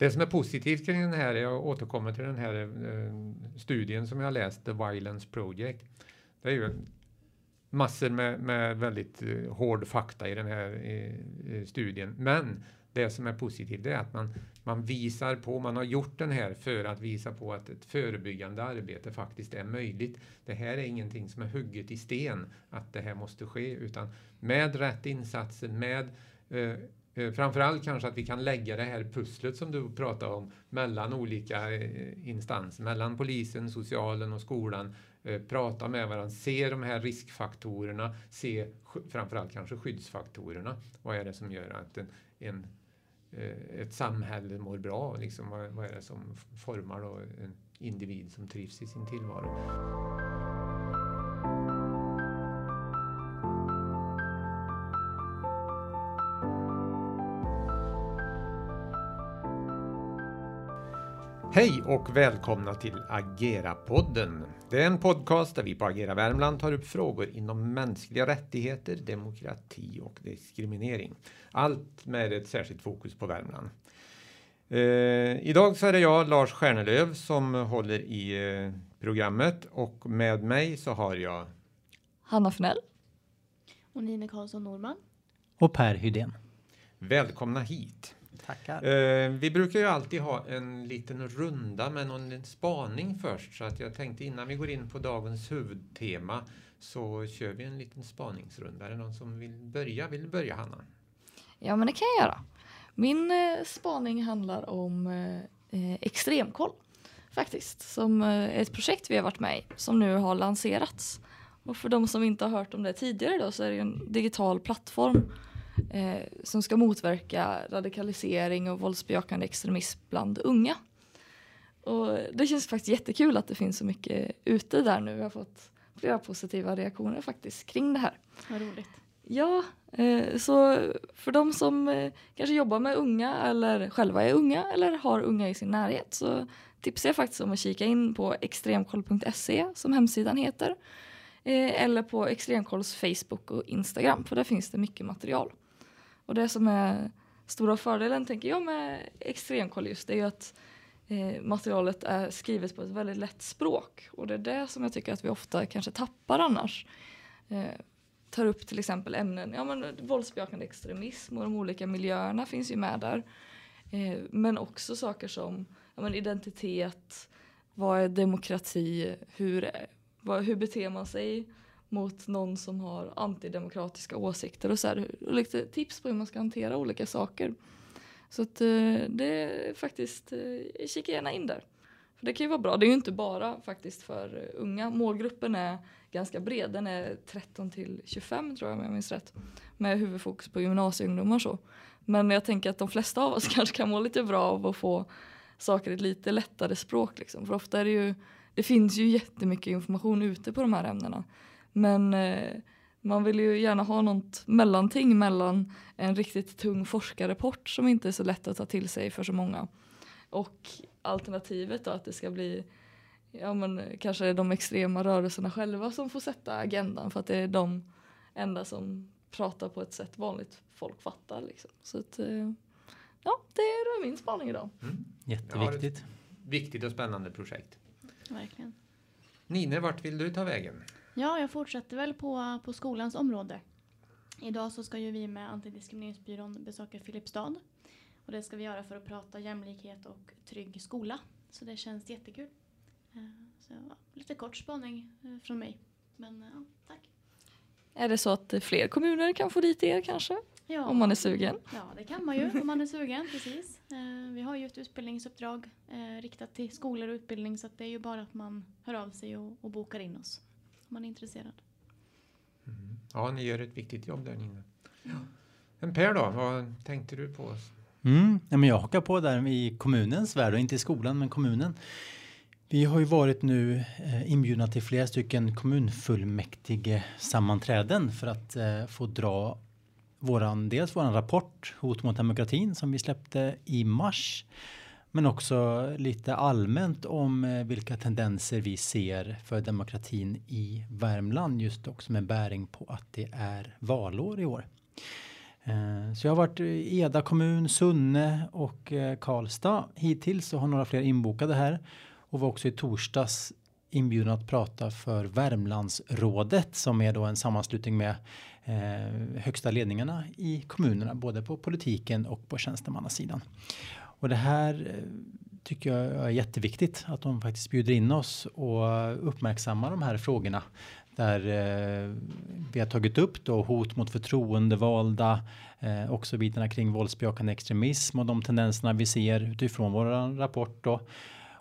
Det som är positivt kring den här, jag återkommer till den här eh, studien som jag läst, The Violence Project. Det är ju massor med, med väldigt eh, hård fakta i den här eh, studien. Men det som är positivt är att man, man visar på, man har gjort den här för att visa på att ett förebyggande arbete faktiskt är möjligt. Det här är ingenting som är hugget i sten, att det här måste ske, utan med rätt insatser, med eh, Eh, framförallt kanske att vi kan lägga det här pusslet som du pratar om mellan olika eh, instanser, mellan polisen, socialen och skolan. Eh, prata med varandra, se de här riskfaktorerna, se framförallt kanske skyddsfaktorerna. Vad är det som gör att en, en ett samhälle mår bra? Liksom, vad, vad är det som formar då en individ som trivs i sin tillvaro? Hej och välkomna till Agera-podden. Det är en podcast där vi på Agera Värmland tar upp frågor inom mänskliga rättigheter, demokrati och diskriminering. Allt med ett särskilt fokus på Värmland. Eh, idag så är det jag, Lars Stjärnelöv, som håller i eh, programmet och med mig så har jag Hanna Fnell. Och Nina Karlsson Norman. Och Per Hydén. Välkomna hit. Tackar. Eh, vi brukar ju alltid ha en liten runda med någon spaning först så att jag tänkte innan vi går in på dagens huvudtema så kör vi en liten spaningsrunda. Är det någon som vill börja? Vill du börja Hanna? Ja men det kan jag göra. Min eh, spaning handlar om eh, eh extremkoll faktiskt som eh, ett projekt vi har varit med i som nu har lanserats. Och för de som inte har hört om det tidigare då så är det en digital plattform eh, som ska motverka radikalisering och våldsbejakande extremism bland unga. Och det känns faktiskt jättekul att det finns så mycket ute där nu. Vi har fått flera positiva reaktioner faktiskt kring det här. Vad roligt. Ja, eh, så för de som eh, kanske jobbar med unga eller själva är unga eller har unga i sin närhet så tipsar jag faktiskt om att kika in på extremkoll.se som hemsidan heter. Eh, eller på Extremkolls Facebook och Instagram för där finns det mycket material. Och det som är stora fördelen tänker jag med extremkoll just det är ju att eh, materialet är skrivet på ett väldigt lätt språk och det är det som jag tycker att vi ofta kanske tappar annars. Eh, tar upp till exempel ämnen, ja men våldsbejakande extremism och de olika miljöerna finns ju med där. Eh, men också saker som ja, men identitet, vad är demokrati, hur, vad, hur beter man sig mot någon som har antidemokratiska åsikter och så här, och lite tips på hur man ska hantera olika saker. Så att eh, det är faktiskt, eh, kika gärna in där. För det kan ju vara bra, det är ju inte bara faktiskt för eh, unga. Målgruppen är ganska bred, den är 13 till 25 tror jag om jag minns rätt. Med huvudfokus på gymnasieungdomar så. Men jag tänker att de flesta av oss kanske kan må lite bra av att få saker i ett lite lättare språk liksom. För ofta är det ju, det finns ju jättemycket information ute på de här ämnena. Men eh, man vill ju gärna ha något mellanting mellan en riktigt tung forskarrapport som inte är så lätt att ta till sig för så många och alternativet då att det ska bli ja men kanske de extrema rörelserna själva som får sätta agendan för att det är de enda som pratar på ett sätt vanligt folk fattar liksom. Så att, eh, ja, det är min spaning idag. Mm. Jätteviktigt. Ja, viktigt och spännande projekt. Verkligen. Nine, vart vill du ta vägen? Ja, jag fortsätter väl på, på skolans område. Idag så ska ju vi med Antidiskrimineringsbyrån besöka Filipstad. Och det ska vi göra för att prata jämlikhet och trygg skola. Så det känns jättekul. Eh, så ja, lite kort spaning eh, från mig. Men ja, tack. Är det så att fler kommuner kan få dit er kanske? Ja. Om man är sugen? Ja, det kan man ju om man är sugen, precis. Eh, vi har ju ett utbildningsuppdrag riktat till skolor och utbildning så det är ju bara att man hör av sig och, och bokar in oss om man är intresserad. Mm. Ja, ni gör ett viktigt jobb där Nina. Ja. Men Per då, vad tänkte du på? Mm, ja, men jag hakar på där i kommunens värld och inte i skolan men kommunen. Vi har ju varit nu eh, inbjudna till flera stycken kommunfullmäktige sammanträden för att eh, få dra våran, dels våran rapport Hot mot demokratin som vi släppte i mars men också lite allmänt om eh, vilka tendenser vi ser för demokratin i Värmland just också med bäring på att det är valår i år. Eh, så jag har varit i Eda kommun, Sunne och eh, Karlstad hittills och har några fler inbokade här. Och var också i torsdags inbjuden att prata för Värmlandsrådet som är då en sammanslutning med eh, högsta ledningarna i kommunerna, både på politiken och på tjänstemannasidan. Och det här eh, tycker jag är jätteviktigt att de faktiskt bjuder in oss och uppmärksammar de här frågorna. Där eh, vi har tagit upp då hot mot förtroendevalda, eh, också bitarna kring våldsbejakande extremism och de tendenserna vi ser utifrån vår rapport då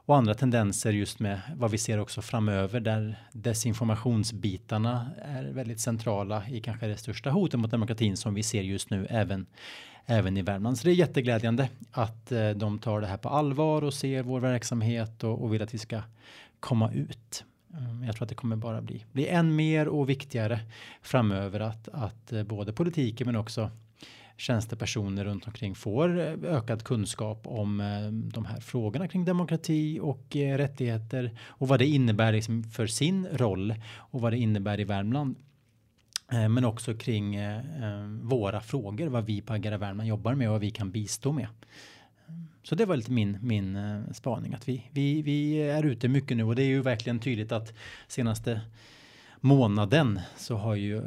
och andra tendenser just med vad vi ser också framöver där desinformationsbitarna är väldigt centrala i kanske det största hotet mot demokratin som vi ser just nu även även i Värmland. Så det är jätteglädjande att eh, de tar det här på allvar och ser vår verksamhet och, och vill att vi ska komma ut. Um, jag tror att det kommer bara bli, bli än mer och viktigare framöver att, att eh, både politiken men också tjänstepersoner runt omkring får eh, ökad kunskap om eh, de här frågorna kring demokrati och eh, rättigheter och vad det innebär liksom för sin roll och vad det innebär i Värmland. Men också kring våra frågor, vad vi på Agera Värmland jobbar med och vad vi kan bistå med. Så det var lite min, min spaning att vi, vi, vi är ute mycket nu och det är ju verkligen tydligt att senaste månaden så har ju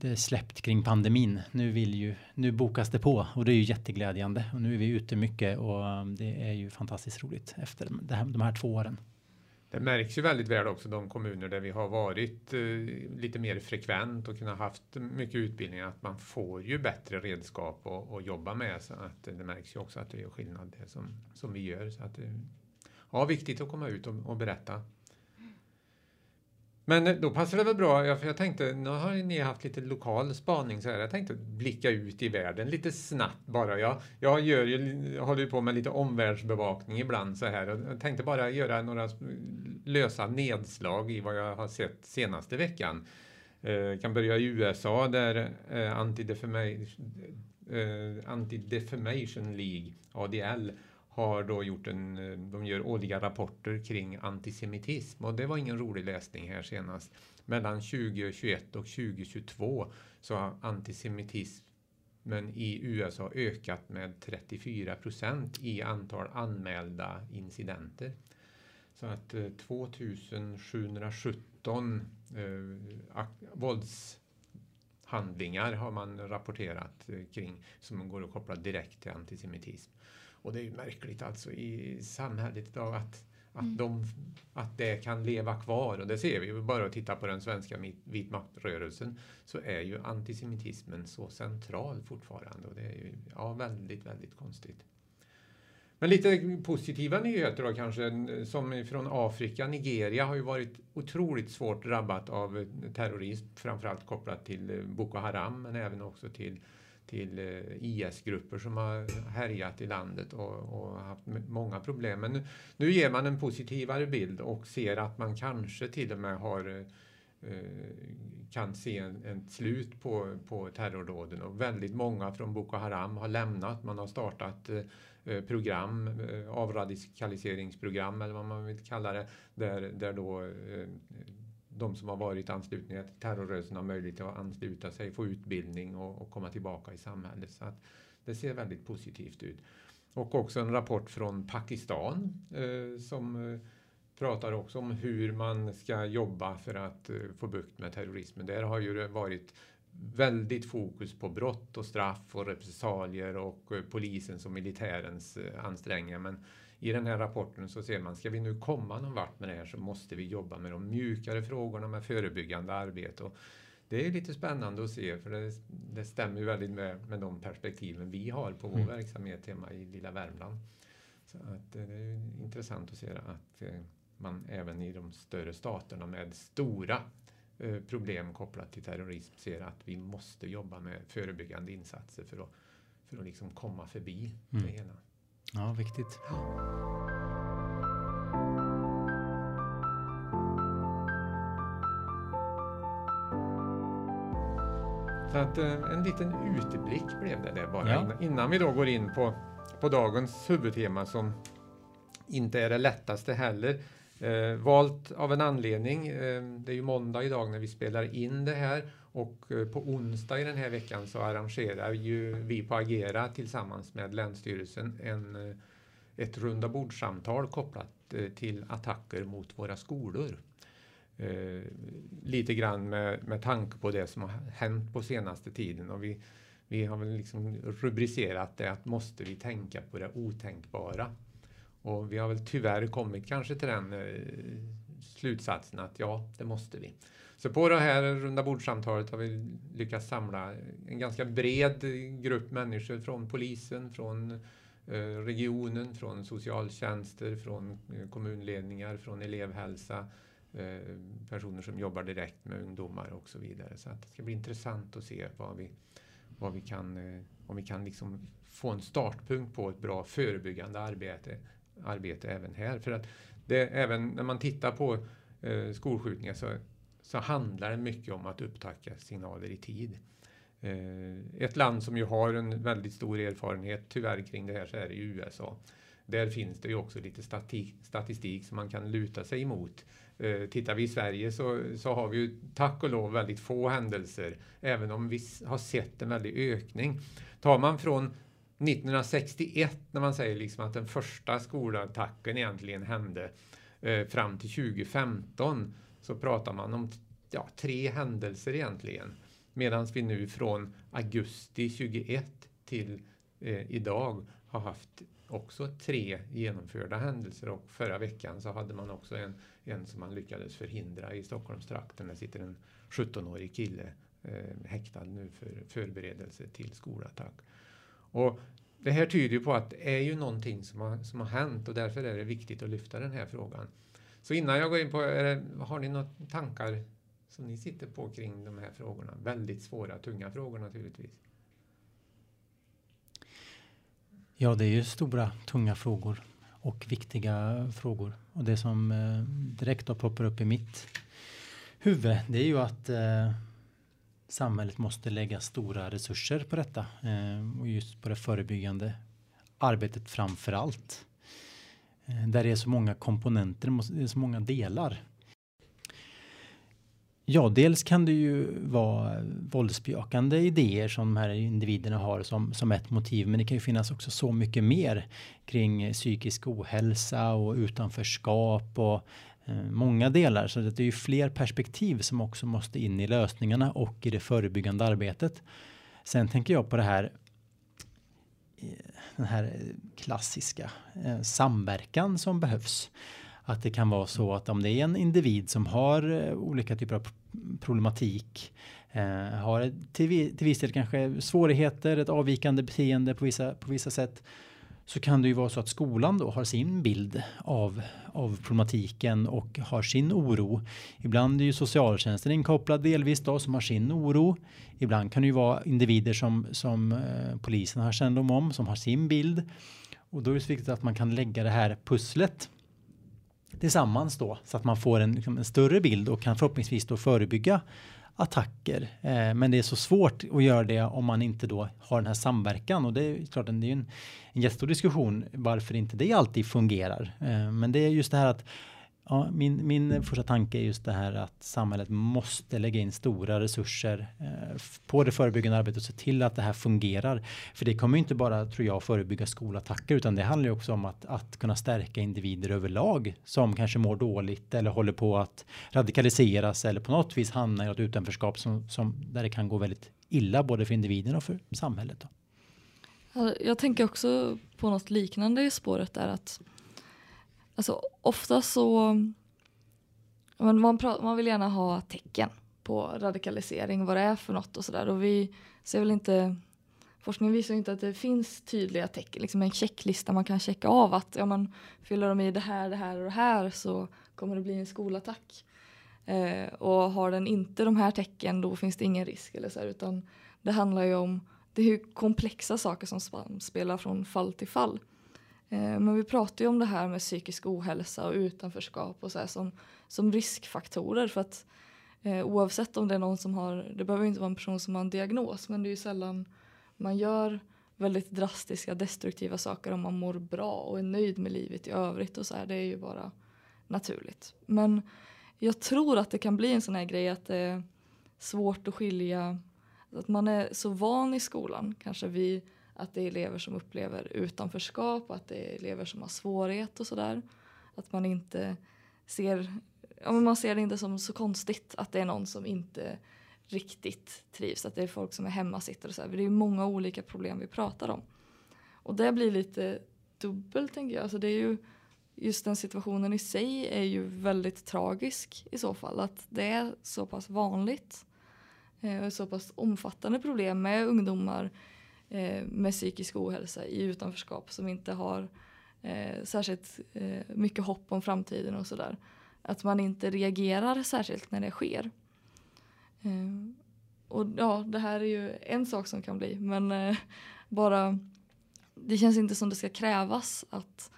det släppt kring pandemin. Nu vill ju, nu bokas det på och det är ju jätteglädjande och nu är vi ute mycket och um, det är ju fantastiskt roligt efter det här, de här två åren. Det märks ju väldigt väl också de kommuner där vi har varit eh, lite mer frekvent och kunnat haft mycket utbildning att man får ju bättre redskap och jobba med så att det märks ju också att det är skillnad det som, som vi gör. Så att det, ja, viktigt att komma ut och, och berätta. Men eh, då passar det väl bra, för jag tänkte, nu har ni haft lite lokal spaning så här. Jag tänkte blicka ut i världen lite snabbt bara. Jag, jag gör ju, håller ju på med lite omvärldsbevakning ibland så här. Jag tänkte bara göra några lösa nedslag i vad jag har sett senaste veckan. Jag eh, kan börja i USA där eh, eh Anti-Defamation eh, Anti League, ADL, har då gjort en, eh, de gör årliga rapporter kring antisemitism och det var ingen rolig läsning här senast. Mellan 2021 och 2022 så har antisemitismen i USA ökat med 34 procent i antal anmälda incidenter. Så att 2717 eh, eh våldshandlingar har man rapporterat eh, kring som går att koppla direkt till antisemitism. Och det är ju märkligt alltså i samhället idag att, att, mm. de, att det kan leva kvar. Och det ser vi ju bara att titta på den svenska vitmaktrörelsen så är ju antisemitismen så central fortfarande. Och det är ju ja, väldigt, väldigt konstigt. Men lite positiva nyheter då kanske, som från Afrika. Nigeria har ju varit otroligt svårt drabbat av terrorism, framförallt kopplat till Boko Haram, men även också till till eh, IS-grupper som har härjat i landet och, och haft många problem. Men nu, nu, ger man en positivare bild och ser att man kanske till och med har eh, kan se en, en, slut på, på terrordåden och väldigt många från Boko Haram har lämnat. Man har startat eh, program, avradikaliseringsprogram eller vad man vill kalla det, där, där då de som har varit anslutna till terrorrörelsen har möjlighet att ansluta sig, få utbildning och, och komma tillbaka i samhället. Så att det ser väldigt positivt ut. Och också en rapport från Pakistan eh, som eh, pratar också om hur man ska jobba för att eh, få bukt med terrorismen. Där har ju varit väldigt fokus på brott och straff och repressalier och eh, polisens och militärens eh, ansträngningar. Men i den här rapporten så ser man, ska vi nu komma någon vart med det här så måste vi jobba med de mjukare frågorna med förebyggande arbete. Och det är lite spännande att se för det, det stämmer ju väldigt med, med de perspektiven vi har på vår mm. verksamhet hemma i lilla Värmland. Så att eh, det är intressant att se att eh, man även i de större staterna med stora eh, problem kopplat till terrorism ser att vi måste jobba med förebyggande insatser för att, för att liksom komma förbi mm. det hela. Ja, viktigt. Så att eh, en liten utblick blev det där bara ja. innan vi då går in på, på dagens huvudtema som inte är det lättaste heller. Eh, valt av en anledning. Eh, det är ju måndag idag när vi spelar in det här och eh, på onsdag i den här veckan så arrangerar ju vi på Agera tillsammans med Länsstyrelsen en, eh, ett runda bordsamtal kopplat eh, till attacker mot våra skolor. Eh, lite grann med, med tanke på det som har hänt på senaste tiden och vi, vi har väl liksom rubricerat det att måste vi tänka på det otänkbara. Och vi har väl tyvärr kommit kanske till den eh, slutsatsen att ja, det måste vi. Så på det här runda bordsamtalet har vi lyckats samla en ganska bred grupp människor från polisen, från eh, regionen, från socialtjänster, från eh, kommunledningar, från elevhälsa, eh, personer som jobbar direkt med ungdomar och så vidare. Så att det ska bli intressant att se vad vi, vad vi kan, om vi kan liksom få en startpunkt på ett bra förebyggande arbete, arbete även här. För att det, även när man tittar på eh, skolskjutningar så, så handlar det mycket om att upptäcka signaler i tid. Eh, ett land som ju har en väldigt stor erfarenhet tyvärr kring det här så är det USA. Där finns det ju också lite stati statistik som man kan luta sig emot. Eh, tittar vi i Sverige så, så har vi ju tack och lov väldigt få händelser, även om vi har sett en väldig ökning. Tar man från 1961 när man säger liksom att den första skolattacken egentligen hände eh, fram till 2015 så pratar man om ja, tre händelser egentligen. Medan vi nu från augusti 21 till eh, idag har haft också tre genomförda händelser och förra veckan så hade man också en, en som man lyckades förhindra i Stockholmstrakten. Där sitter en 17-årig kille eh, häktad nu för förberedelse till skolattack. Och det här tyder ju på att det är ju någonting som har, som har hänt och därför är det viktigt att lyfta den här frågan. Så innan jag går in på, det, har ni några tankar som ni sitter på kring de här frågorna? Väldigt svåra, tunga frågor naturligtvis. Ja, det är ju stora, tunga frågor och viktiga frågor. Och det som eh, direkt då poppar upp i mitt huvud, det är ju att eh, samhället måste lägga stora resurser på detta eh, och just på det förebyggande arbetet framför allt. Eh, där det är så många komponenter, det är så många delar. Ja, dels kan det ju vara våldsbejakande idéer som de här individerna har som, som ett motiv, men det kan ju finnas också så mycket mer kring psykisk ohälsa och utanförskap och eh, många delar. Så det är ju fler perspektiv som också måste in i lösningarna och i det förebyggande arbetet. Sen tänker jag på det här den här klassiska eh, samverkan som behövs. Att det kan vara så att om det är en individ som har eh, olika typer av problematik, eh, har till, till viss del kanske svårigheter, ett avvikande beteende på vissa, på vissa sätt, så kan det ju vara så att skolan då har sin bild av, av problematiken och har sin oro. Ibland är ju socialtjänsten inkopplad delvis då som har sin oro. Ibland kan det ju vara individer som, som eh, polisen har kännedom om som har sin bild. Och då är det så viktigt att man kan lägga det här pusslet tillsammans då så att man får en, liksom, en större bild och kan förhoppningsvis då förebygga attacker. Eh, men det är så svårt att göra det om man inte då har den här samverkan och det är klart det är en, en jättestor diskussion varför inte det alltid fungerar. Eh, men det är just det här att Ja, min, min första tanke är just det här att samhället måste lägga in stora resurser eh, på det förebyggande arbetet och se till att det här fungerar. För det kommer inte bara, tror jag, förebygga skolattacker utan det handlar ju också om att, att kunna stärka individer överlag som kanske mår dåligt eller håller på att radikaliseras eller på något vis hamna i något utanförskap som, som, där det kan gå väldigt illa både för individen och för samhället. Då. Jag tänker också på något liknande i spåret där att Alltså ofta så man, man, man vill gärna ha tecken på radikalisering, vad det är för något och sådär. Och vi ser väl inte, forskningen visar inte att det finns tydliga tecken, liksom en checklista man kan checka av att ja, man fyller de i det här, det här och det här så kommer det bli en skolattack. Eh, och har den inte de här tecken då finns det ingen risk eller så här, utan det handlar ju om, det är ju komplexa saker som spelar från fall till fall. Eh, men vi pratar ju om det här med psykisk ohälsa och utanförskap och så här som, som riskfaktorer för att eh, oavsett om det är någon som har, det behöver inte vara en person som har en diagnos men det är ju sällan man gör väldigt drastiska destruktiva saker om man mår bra och är nöjd med livet i övrigt och så här. Det är ju bara naturligt. Men jag tror att det kan bli en sån här grej att det är svårt att skilja, att man är så van i skolan, kanske vi, att det är elever som upplever utanförskap, att det är elever som har svårighet och sådär. Att man inte ser, ja, men man ser det inte som så konstigt att det är någon som inte riktigt trivs, att det är folk som är hemmasittare och så här. Det är ju många olika problem vi pratar om. Och det blir lite dubbelt tänker jag. Alltså det är ju, just den situationen i sig är ju väldigt tragisk i så fall. Att det är så pass vanligt eh, och så pass omfattande problem med ungdomar Eh, med psykisk ohälsa i utanförskap som inte har eh, särskilt eh, mycket hopp om framtiden och sådär. Att man inte reagerar särskilt när det sker. Eh, och ja, det här är ju en sak som kan bli men eh, bara det känns inte som det ska krävas att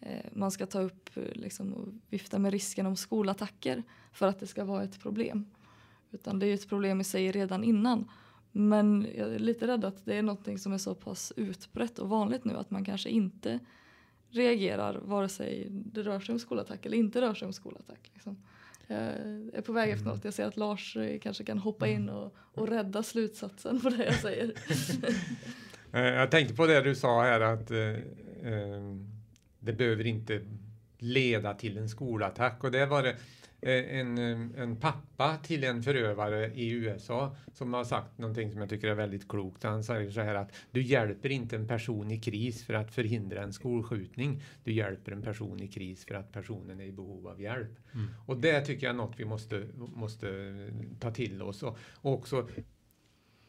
eh, man ska ta upp liksom, och vifta med risken om skolattacker för att det ska vara ett problem. Utan det är ju ett problem i sig redan innan. Men jag är lite rädd att det är något som är så pass utbrett och vanligt nu att man kanske inte reagerar vare sig det rör sig om skolattack eller inte rör sig om skolattack. Liksom. Jag är på väg efter något. Jag ser att Lars eh, kanske kan hoppa in och, och rädda slutsatsen på det jag säger. Eh, jag tänkte på det du sa här att eh, eh, det behöver inte leda till en skolattack och det var det en, eh, en pappa till en förövare i USA som har sagt någonting som jag tycker är väldigt klokt. Han säger så här att du hjälper inte en person i kris för att förhindra en skolskjutning. Du hjälper en person i kris för att personen är i behov av hjälp. Mm. Och det tycker jag är något vi måste, måste ta till oss. Och, och också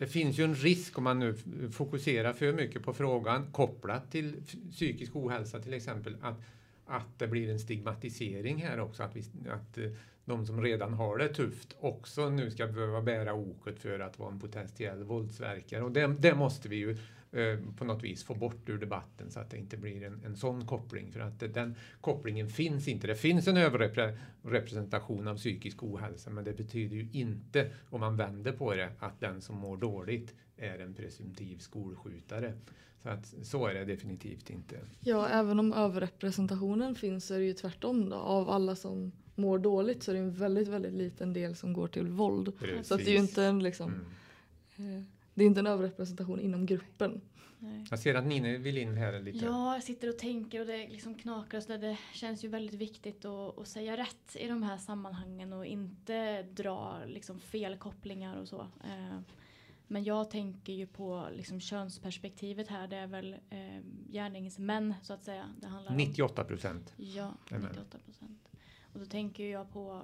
det finns ju en risk om man nu fokuserar för mycket på frågan kopplat till psykisk ohälsa till exempel att, att det blir en stigmatisering här också. Att, vi, att eh, de som redan har det tufft också nu ska behöva bära oket för att vara en potentiell våldsverkare. Och det, det måste vi ju eh, på något vis få bort ur debatten så att det inte blir en, en sån koppling. För att det, den kopplingen finns inte. Det finns en överrepresentation av psykisk ohälsa men det betyder ju inte, om man vänder på det, att den som mår dåligt är en presumtiv skolskjutare. Så, att, så är det definitivt inte. Ja, även om överrepresentationen finns så är det ju tvärtom då. Av alla som mår dåligt så är det en väldigt, väldigt liten del som går till våld. Så att det är ju Precis. inte en liksom, Mm. eh, det är inte en överrepresentation inom gruppen. Nej. Jag ser att Nina vill in här lite. Ja, jag sitter och tänker och det liksom knakar och så där. Det känns ju väldigt viktigt att, att säga rätt i de här sammanhangen och inte dra liksom fel kopplingar och så. Eh, Men jag tänker ju på liksom könsperspektivet här. Det är väl eh, gärningsmän så att säga. Det handlar om. 98 procent. Ja, Amen. 98 procent. Och då tänker jag på,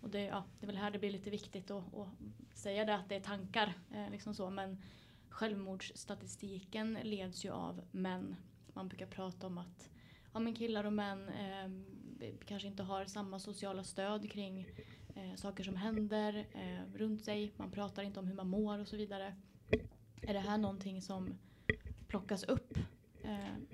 och det, ja, det är väl här det blir lite viktigt att, att säga det att det är tankar, eh, liksom så, men självmordsstatistiken leds ju av män. Man brukar prata om att ja, men killar och män eh, kanske inte har samma sociala stöd kring eh, saker som händer eh, runt sig. Man pratar inte om hur man mår och så vidare. Är det här någonting som plockas upp eh,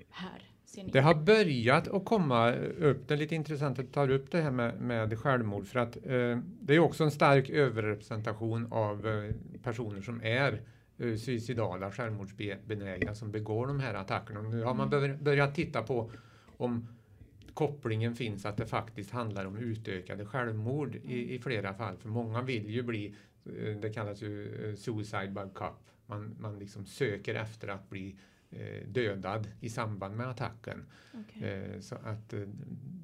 här? Det har börjat att komma upp, det är lite intressant att du tar upp det här med, med självmord för att eh, det är också en stark överrepresentation av eh, personer som är suicidala, självmordsbenägna som begår de här attackerna. Nu har man Mm. bör, börjat titta på om kopplingen finns att det faktiskt handlar om utökade självmord i, i flera fall. För många vill ju bli, eh, det kallas ju eh, suicide by cup. Man, man liksom söker efter att bli eh, dödad i samband med attacken. Eh, så att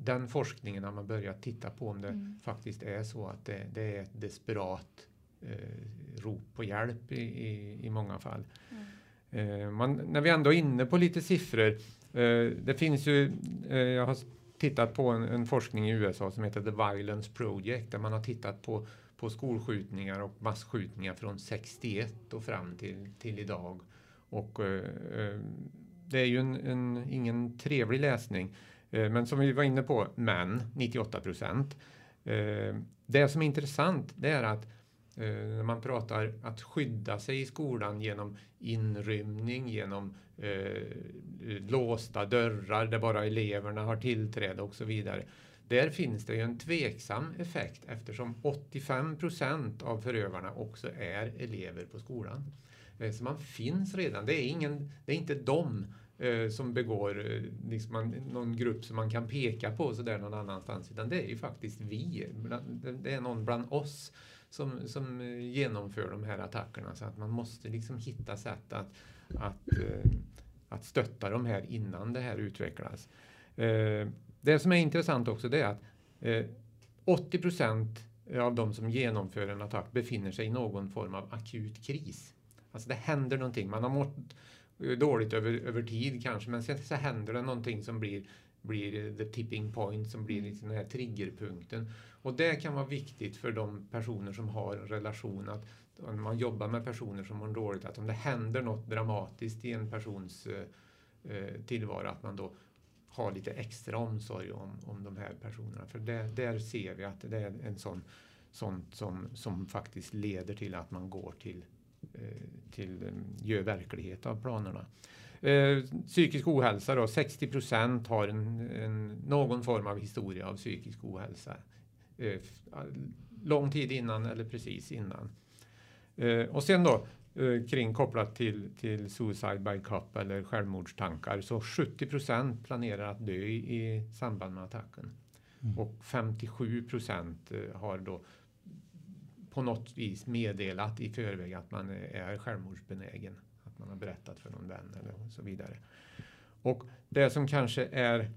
den forskningen har man börjat titta på om det Mm. faktiskt är så att det, det är ett desperat rop på hjälp i, i, i många fall. Mm. Man, när vi ändå är inne på lite siffror. Det finns ju, jag har tittat på en, en forskning i USA som heter The Violence Project där man har tittat på, på skolskjutningar och massskjutningar från 61 och fram till, till idag. Och eh, eh, det är ju en, en, ingen trevlig läsning. Eh, men som vi var inne på, män 98 procent. Eh, det som är intressant det är att eh, Eh, när man pratar att skydda sig i skolan genom inrymning, genom eh, låsta dörrar där bara eleverna har tillträde och så vidare. Där finns det ju en tveksam effekt eftersom 85 procent av förövarna också är elever på skolan. Eh, Så man finns redan. Det är, ingen, det är inte de eh, som begår eh, liksom man, någon grupp som man kan peka på sådär någon annanstans, utan det är ju faktiskt vi. Det är någon bland oss som, som genomför de här attackerna. Så att man måste liksom hitta sätt att, att, eh, att stötta de här innan det här utvecklas. Eh, det som är intressant också det är att eh, 80 procent av de som genomför en attack befinner sig i någon form av akut kris. Alltså det händer någonting. Man har mått dåligt över, över tid kanske, men sen så händer det någonting som blir, blir the tipping point, som blir liksom den här triggerpunkten. Och det kan vara viktigt för de personer som har en relation att om man jobbar med personer som mår dåligt, att om det händer något dramatiskt i en persons eh, tillvaro, att man då har lite extra omsorg om, om de här personerna. För det, där ser vi att det är en sån sånt som, som faktiskt leder till att man går till, eh, till eh, gör verklighet av planerna. Eh, psykisk ohälsa då, 60 procent har en, en, någon form av historia av psykisk ohälsa. Eh, lång tid innan eller precis innan. Eh, och sen då eh, kring kopplat till, till suicide by cop eller självmordstankar så 70 procent planerar att dö i, i samband med attacken. Mm. Och 57 procent har då på något vis meddelat i förväg att man är självmordsbenägen. Att man har berättat för någon vän eller så vidare. Och det som kanske är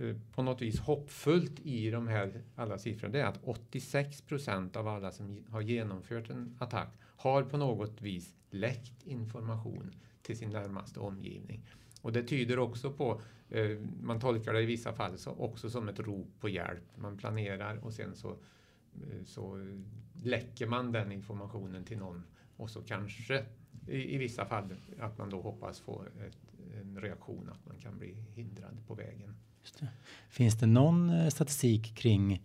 Eh, på något vis hoppfullt i de här alla siffrorna det är att 86 procent av alla som har genomfört en attack har på något vis läckt information till sin närmaste omgivning. Och det tyder också på, eh, man tolkar det i vissa fall så också som ett rop på hjälp. Man planerar och sen så, eh, så läcker man den informationen till någon och så kanske i, i vissa fall att man då hoppas få ett, en reaktion att man kan bli hindrad på vägen. Det. Finns det någon eh, statistik kring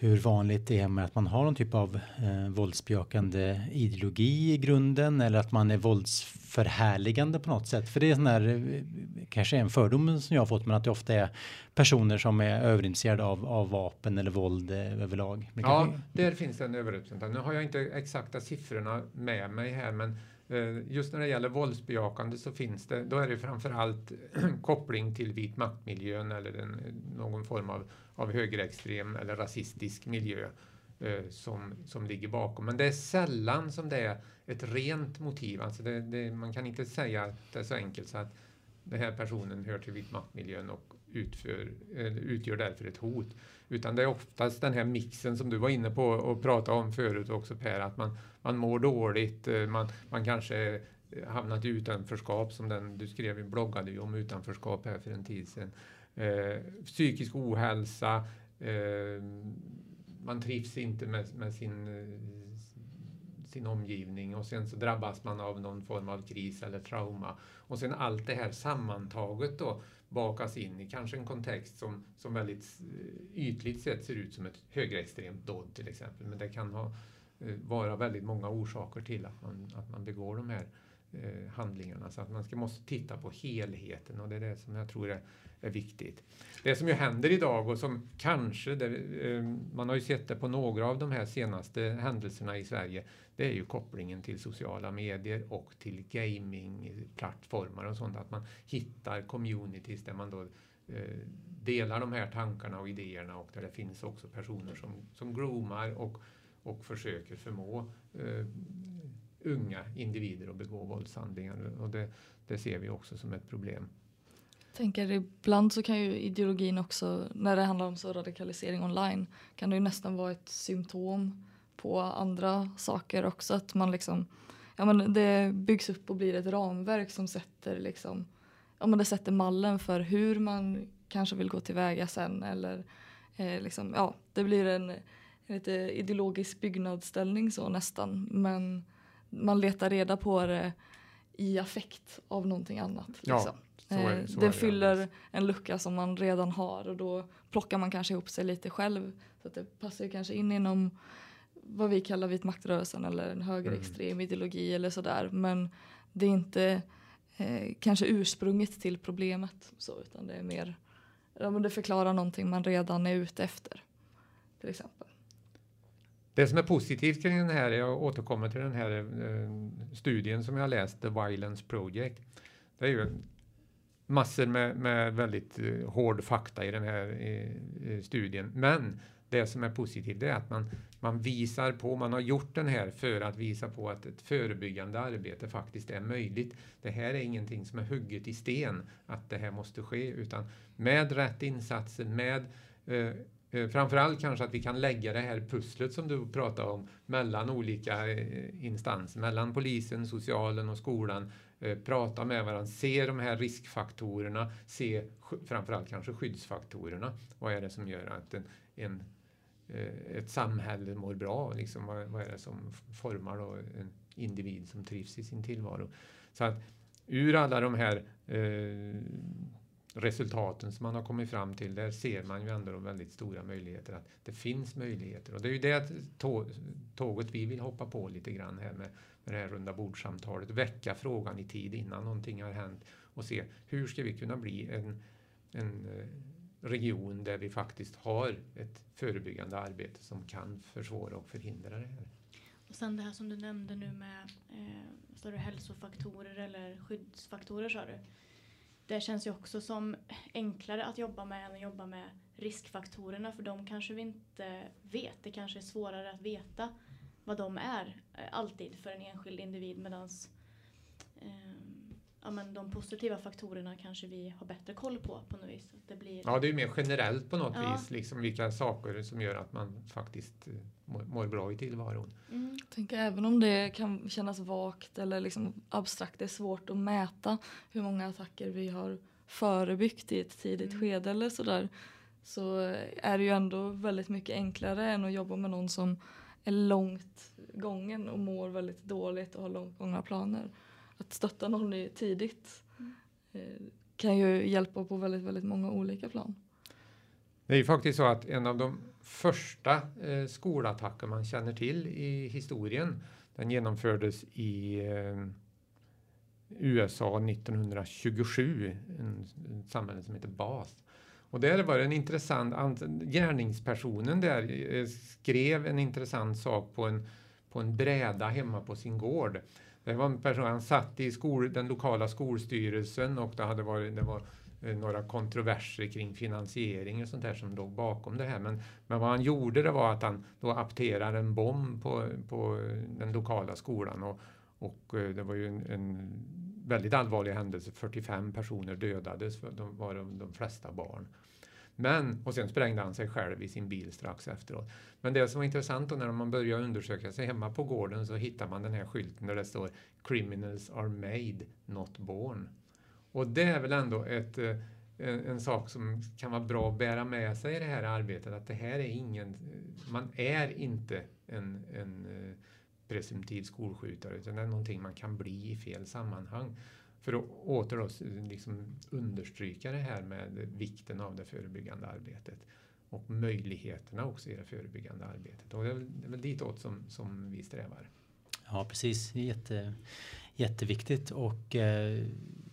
hur vanligt det är med att man har någon typ av eh, våldsbejakande ideologi i grunden eller att man är våldsförhärligande på något sätt. För det är sån där, eh, kanske en fördom som jag har fått, men att det ofta är personer som är överintresserade av, av vapen eller våld eh, överlag. Men ja, kanske... där finns en överrepresentation. Nu har jag inte exakta siffrorna med mig här, men Eh, just när det gäller våldsbejakande så finns det, då är det framförallt koppling till vit maktmiljön eller en, någon form av, av högerextrem eller rasistisk miljö eh, som, som ligger bakom. Men det är sällan som det är ett rent motiv. Alltså det, det, man kan inte säga att det är så enkelt så att den här personen hör till vit maktmiljön och utför, eh, utgör därför ett hot. Utan det är oftast den här mixen som du var inne på och pratade om förut också Per, att man, man mår dåligt, eh, man, man kanske hamnat i utanförskap som den du skrev, bloggade ju om utanförskap här för en tid sedan. Eh, psykisk ohälsa, eh, man trivs inte med, med sin, eh, sin omgivning och sen så drabbas man av någon form av kris eller trauma. Och sen allt det här sammantaget då bakas in i kanske en kontext som, som väldigt eh, ytligt sett ser ut som ett högerextremt dåd till exempel. Men det kan ha, Eh, vara väldigt många orsaker till att man, att man begår de här eh, handlingarna. Så att man ska, måste titta på helheten och det är det som jag tror är, är viktigt. Det som ju händer idag och som kanske, det, eh, man har ju sett det på några av de här senaste händelserna i Sverige, det är ju kopplingen till sociala medier och till gamingplattformar och sånt, att man hittar communities där man då eh, delar de här tankarna och idéerna och där det finns också personer som, som groomar och, och försöker förmå eh, unga individer att begå våldshandlingar och det, det ser vi också som ett problem. Tänker ibland så kan ju ideologin också, när det handlar om så radikalisering online, kan det ju nästan vara ett symptom på andra saker också. Att man liksom, ja men det byggs upp och blir ett ramverk som sätter liksom, ja men det sätter mallen för hur man kanske vill gå tillväga sen eller eh, liksom, ja det blir en lite ideologisk byggnadsställning så nästan men man letar reda på det i affekt av någonting annat. Liksom. Ja, är, det, det fyller det en lucka som man redan har och då plockar man kanske ihop sig lite själv. Så att det passar kanske in inom vad vi kallar vit maktrörelsen eller en högerextrem mm. ideologi eller sådär. Men det är inte eh, kanske ursprunget till problemet så utan det är mer, ja, det förklarar någonting man redan är ute efter. Till exempel. Det som är positivt kring den här, jag återkommer till den här eh, studien som jag läst, The Violence Project. det är ju massor med, med väldigt eh, hård fakta i den här eh, studien. Men det som är positivt är att man, man visar på, man har gjort den här för att visa på att ett förebyggande arbete faktiskt är möjligt. Det här är ingenting som är hugget i sten, att det här måste ske, utan med rätt insatser, med eh Eh, framförallt kanske att vi kan lägga det här pusslet som du pratar om mellan olika eh, instanser, mellan polisen, socialen och skolan. Eh, prata med varandra, se de här riskfaktorerna, se framförallt kanske skyddsfaktorerna. Vad är det som gör att en, en ett samhälle mår bra. Liksom, vad, vad är det som formar då en individ som trivs i sin tillvaro? Så att ur alla de här eh, resultaten som man har kommit fram till, där ser man ju ändå de väldigt stora möjligheter att det finns möjligheter. Och det är ju det tåget vi vill hoppa på lite grann här med, med det här runda bordsamtalet. Väcka frågan i tid innan någonting har hänt och se hur ska vi kunna bli en, en eh, region där vi faktiskt har ett förebyggande arbete som kan försvåra och förhindra det här. Och sen det här som du nämnde nu med eh, hälsofaktorer eller skyddsfaktorer sa du. Det känns ju också som enklare att jobba med än att jobba med riskfaktorerna för de kanske vi inte vet. Det kanske är svårare att veta vad de är eh, alltid för en enskild individ medans eh, ja, men de positiva faktorerna kanske vi har bättre koll på på något vis. det blir... Ja, det är mer generellt på något ja. vis, liksom vilka saker som gör att man faktiskt eh, mår, mår bra i tillvaron. Mm. Jag tänker även om det kan kännas vagt eller liksom abstrakt, det är svårt att mäta hur många attacker vi har förebyggt i ett tidigt mm. skede eller sådär så är det ju ändå väldigt mycket enklare än att jobba med någon som är långt gången och mår väldigt dåligt och har långt gångna planer att stötta någon tidigt mm. Eh, kan ju hjälpa på väldigt, väldigt många olika plan. Det är ju faktiskt så att en av de första eh, skolattacker man känner till i historien, den genomfördes i eh, USA 1927, en, en samhälle som heter Bath. Och där var det en intressant, gärningspersonen där eh, skrev en intressant sak på en, på en bräda hemma på sin gård. Det var en person, han satt i skol, den lokala skolstyrelsen och det hade varit, det var eh, några kontroverser kring finansiering och sånt där som låg bakom det här. Men, men vad han gjorde det var att han då apterade en bomb på, på den lokala skolan och, och eh, det var ju en, en väldigt allvarlig händelse. 45 personer dödades, de var de, de flesta barn. Men, och sen sprängde han sig själv i sin bil strax efteråt. Men det som var intressant då när man började undersöka sig hemma på gården så hittar man den här skylten där det står Criminals are made, not born. Och det är väl ändå ett, eh, en, en, sak som kan vara bra att bära med sig i det här arbetet, att det här är ingen, man är inte en, en eh, presumtiv skolskjutare, utan det är någonting man kan bli i fel sammanhang. För att åter då, liksom understryka det här med vikten av det förebyggande arbetet och möjligheterna också i det förebyggande arbetet. Och det är väl, det är väl ditåt som, som vi strävar. Ja precis, Jätte, jätteviktigt och eh,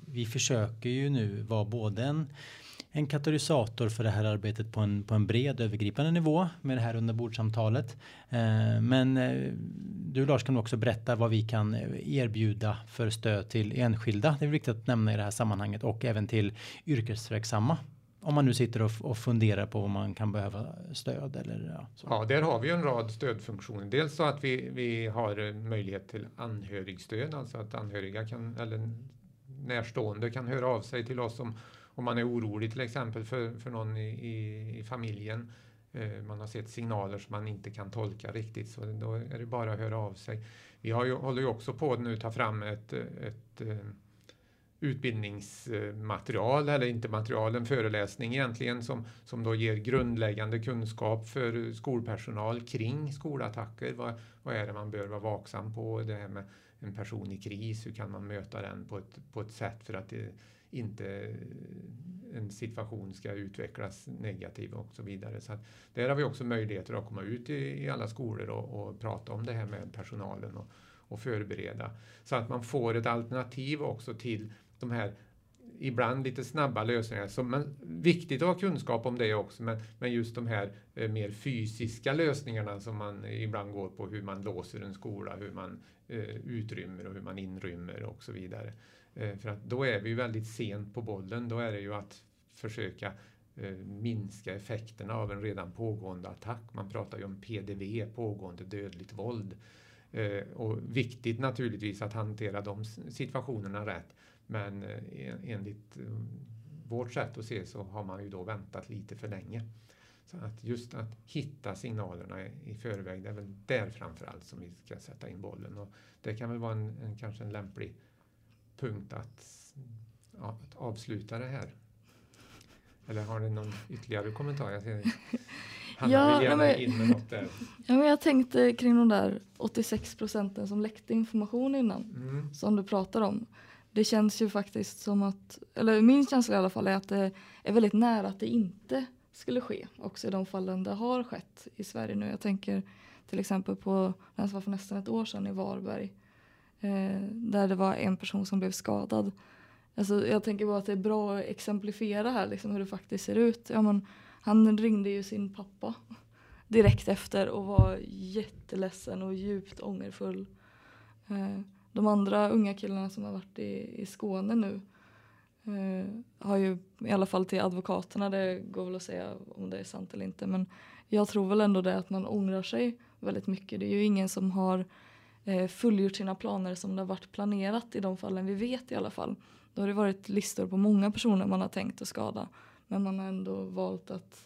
vi försöker ju nu vara både en en katalysator för det här arbetet på en, på en bred övergripande nivå med det här underbordssamtalet. Eh, men eh, du Lars kan också berätta vad vi kan eh, erbjuda för stöd till enskilda. Det är viktigt att nämna i det här sammanhanget och även till yrkesverksamma. Om man nu sitter och, och funderar på om man kan behöva stöd eller ja, så. Ja, där har vi en rad stödfunktioner. Dels så att vi, vi har eh, möjlighet till anhörigstöd, alltså att anhöriga kan eller närstående kan höra av sig till oss om om man är orolig till exempel för, för någon i, i, i familjen. Eh, man har sett signaler som man inte kan tolka riktigt så då är det bara att höra av sig. Vi har ju, håller ju också på att nu ta fram ett, ett eh, utbildningsmaterial, eller inte material, en föreläsning egentligen som, som då ger grundläggande kunskap för skolpersonal kring skolattacker. Vad, vad är det man bör vara vaksam på? Det här med en person i kris, hur kan man möta den på ett, på ett sätt för att det, inte en situation ska utvecklas negativt och så vidare. Så där har vi också möjligheter att komma ut i, i alla skolor och, och, prata om det här med personalen och, och förbereda. Så att man får ett alternativ också till de här ibland lite snabba lösningar. Så, men, viktigt att ha kunskap om det också, men, men just de här eh, mer fysiska lösningarna som man ibland går på, hur man låser en skola, hur man eh, utrymmer och hur man inrymmer och så vidare. Eh, för att då är vi ju väldigt sent på bollen. Då är det ju att försöka eh, minska effekterna av en redan pågående attack. Man pratar ju om PDV, pågående dödligt våld. Eh, och viktigt naturligtvis att hantera de situationerna rätt. Men enligt vårt sätt att se så har man ju då väntat lite för länge. Så att just att hitta signalerna i förväg, det är väl där framförallt som vi ska sätta in bollen. Och det kan väl vara en, en kanske en lämplig punkt att, ja, att avsluta det här. Eller har ni någon ytterligare kommentar? Jag ser, Hanna Ja, vill gärna men- in med något där. Ja, men jag tänkte kring de där 86 procenten som läckte information innan. Mm. som du pratar om. Det känns ju faktiskt som att, eller min känsla i alla fall är att det är väldigt nära att det inte skulle ske. Också i de fallen det har skett i Sverige nu. Jag tänker till exempel på den som var för nästan ett år sedan i Varberg. Eh, där det var en person som blev skadad. Alltså, jag tänker bara att det är bra att exemplifiera här liksom, hur det faktiskt ser ut. Ja, men, han ringde ju sin pappa direkt efter och var jätteledsen och djupt ångerfull. Eh, de andra unga killarna som har varit i, i Skåne nu eh, har ju i alla fall till advokaterna, det går väl att säga om det är sant eller inte, men jag tror väl ändå det att man ångrar sig väldigt mycket. Det är ju ingen som har eh, fullgjort sina planer som det har varit planerat i de fallen vi vet i alla fall. Då har det varit listor på många personer man har tänkt att skada, men man har ändå valt att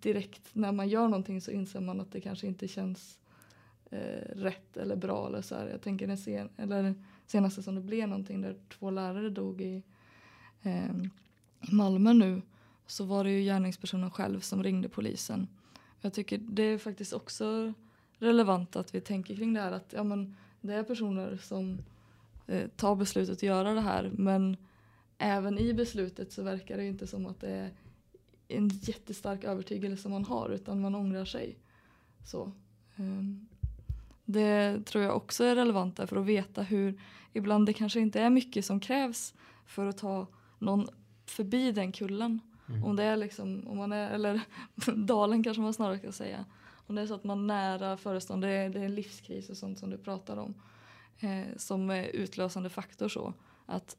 direkt när man gör någonting så inser man att det kanske inte känns eh, rätt eller bra. Eller så här. Jag tänker den sen, eller senaste som det blev någonting där två lärare dog i, eh, i Malmö nu så var det ju gärningspersonen själv som ringde polisen. Jag tycker det är faktiskt också relevant att vi tänker kring det här att ja, men det är personer som eh, tar beslutet att göra det här men även i beslutet så verkar det inte som att det är en jättestark övertygelse man har utan man ångrar sig. Så. ehm, det tror jag också är relevant där för att veta hur ibland det kanske inte är mycket som krävs för att ta någon förbi den kullen. Mm. Om det är liksom, om man är, eller dalen kanske man snarare ska säga. Om det är så att man är nära förestående, det är, det är en livskris och sånt som du pratar om. Eh, som är utlösande faktor så. Att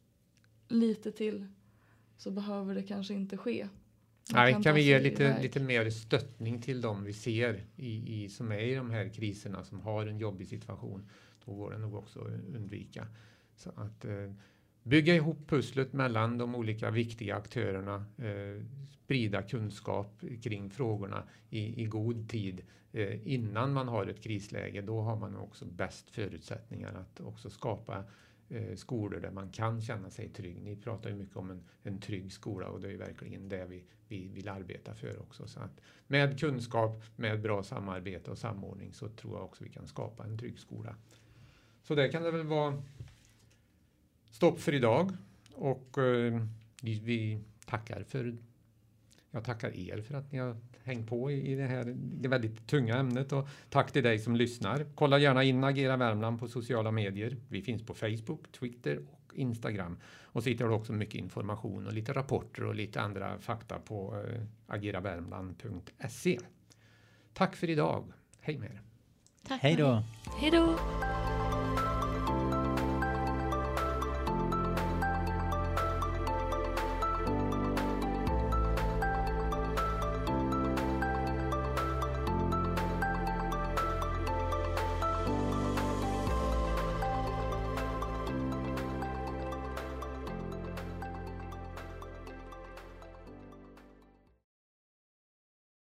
lite till så behöver det kanske inte ske. Man Nej, kan, ta vi ge lite, iväg. lite mer stöttning till dem vi ser i, i, som är i de här kriserna som har en jobbig situation. Då går det nog också att undvika. Så att eh, bygga ihop pusslet mellan de olika viktiga aktörerna, eh, sprida kunskap kring frågorna i, i god tid eh, innan man har ett krisläge. Då har man också bäst förutsättningar att också skapa eh, skolor där man kan känna sig trygg. Ni pratar ju mycket om en, en trygg skola och det är ju verkligen det vi, vi vill arbeta för också. Så att med kunskap, med bra samarbete och samordning så tror jag också vi kan skapa en trygg skola. Så det kan det väl vara stopp för idag och eh, vi, vi tackar för jag tackar er för att ni har hängt på i, i det här det väldigt tunga ämnet och tack till dig som lyssnar. Kolla gärna in Agera Värmland på sociala medier. Vi finns på Facebook, Twitter och Instagram. Och så hittar du också mycket information och lite rapporter och lite andra fakta på eh, ageravärmland.se. Tack för idag. Hej med er. Tack. Hej då! Hej då!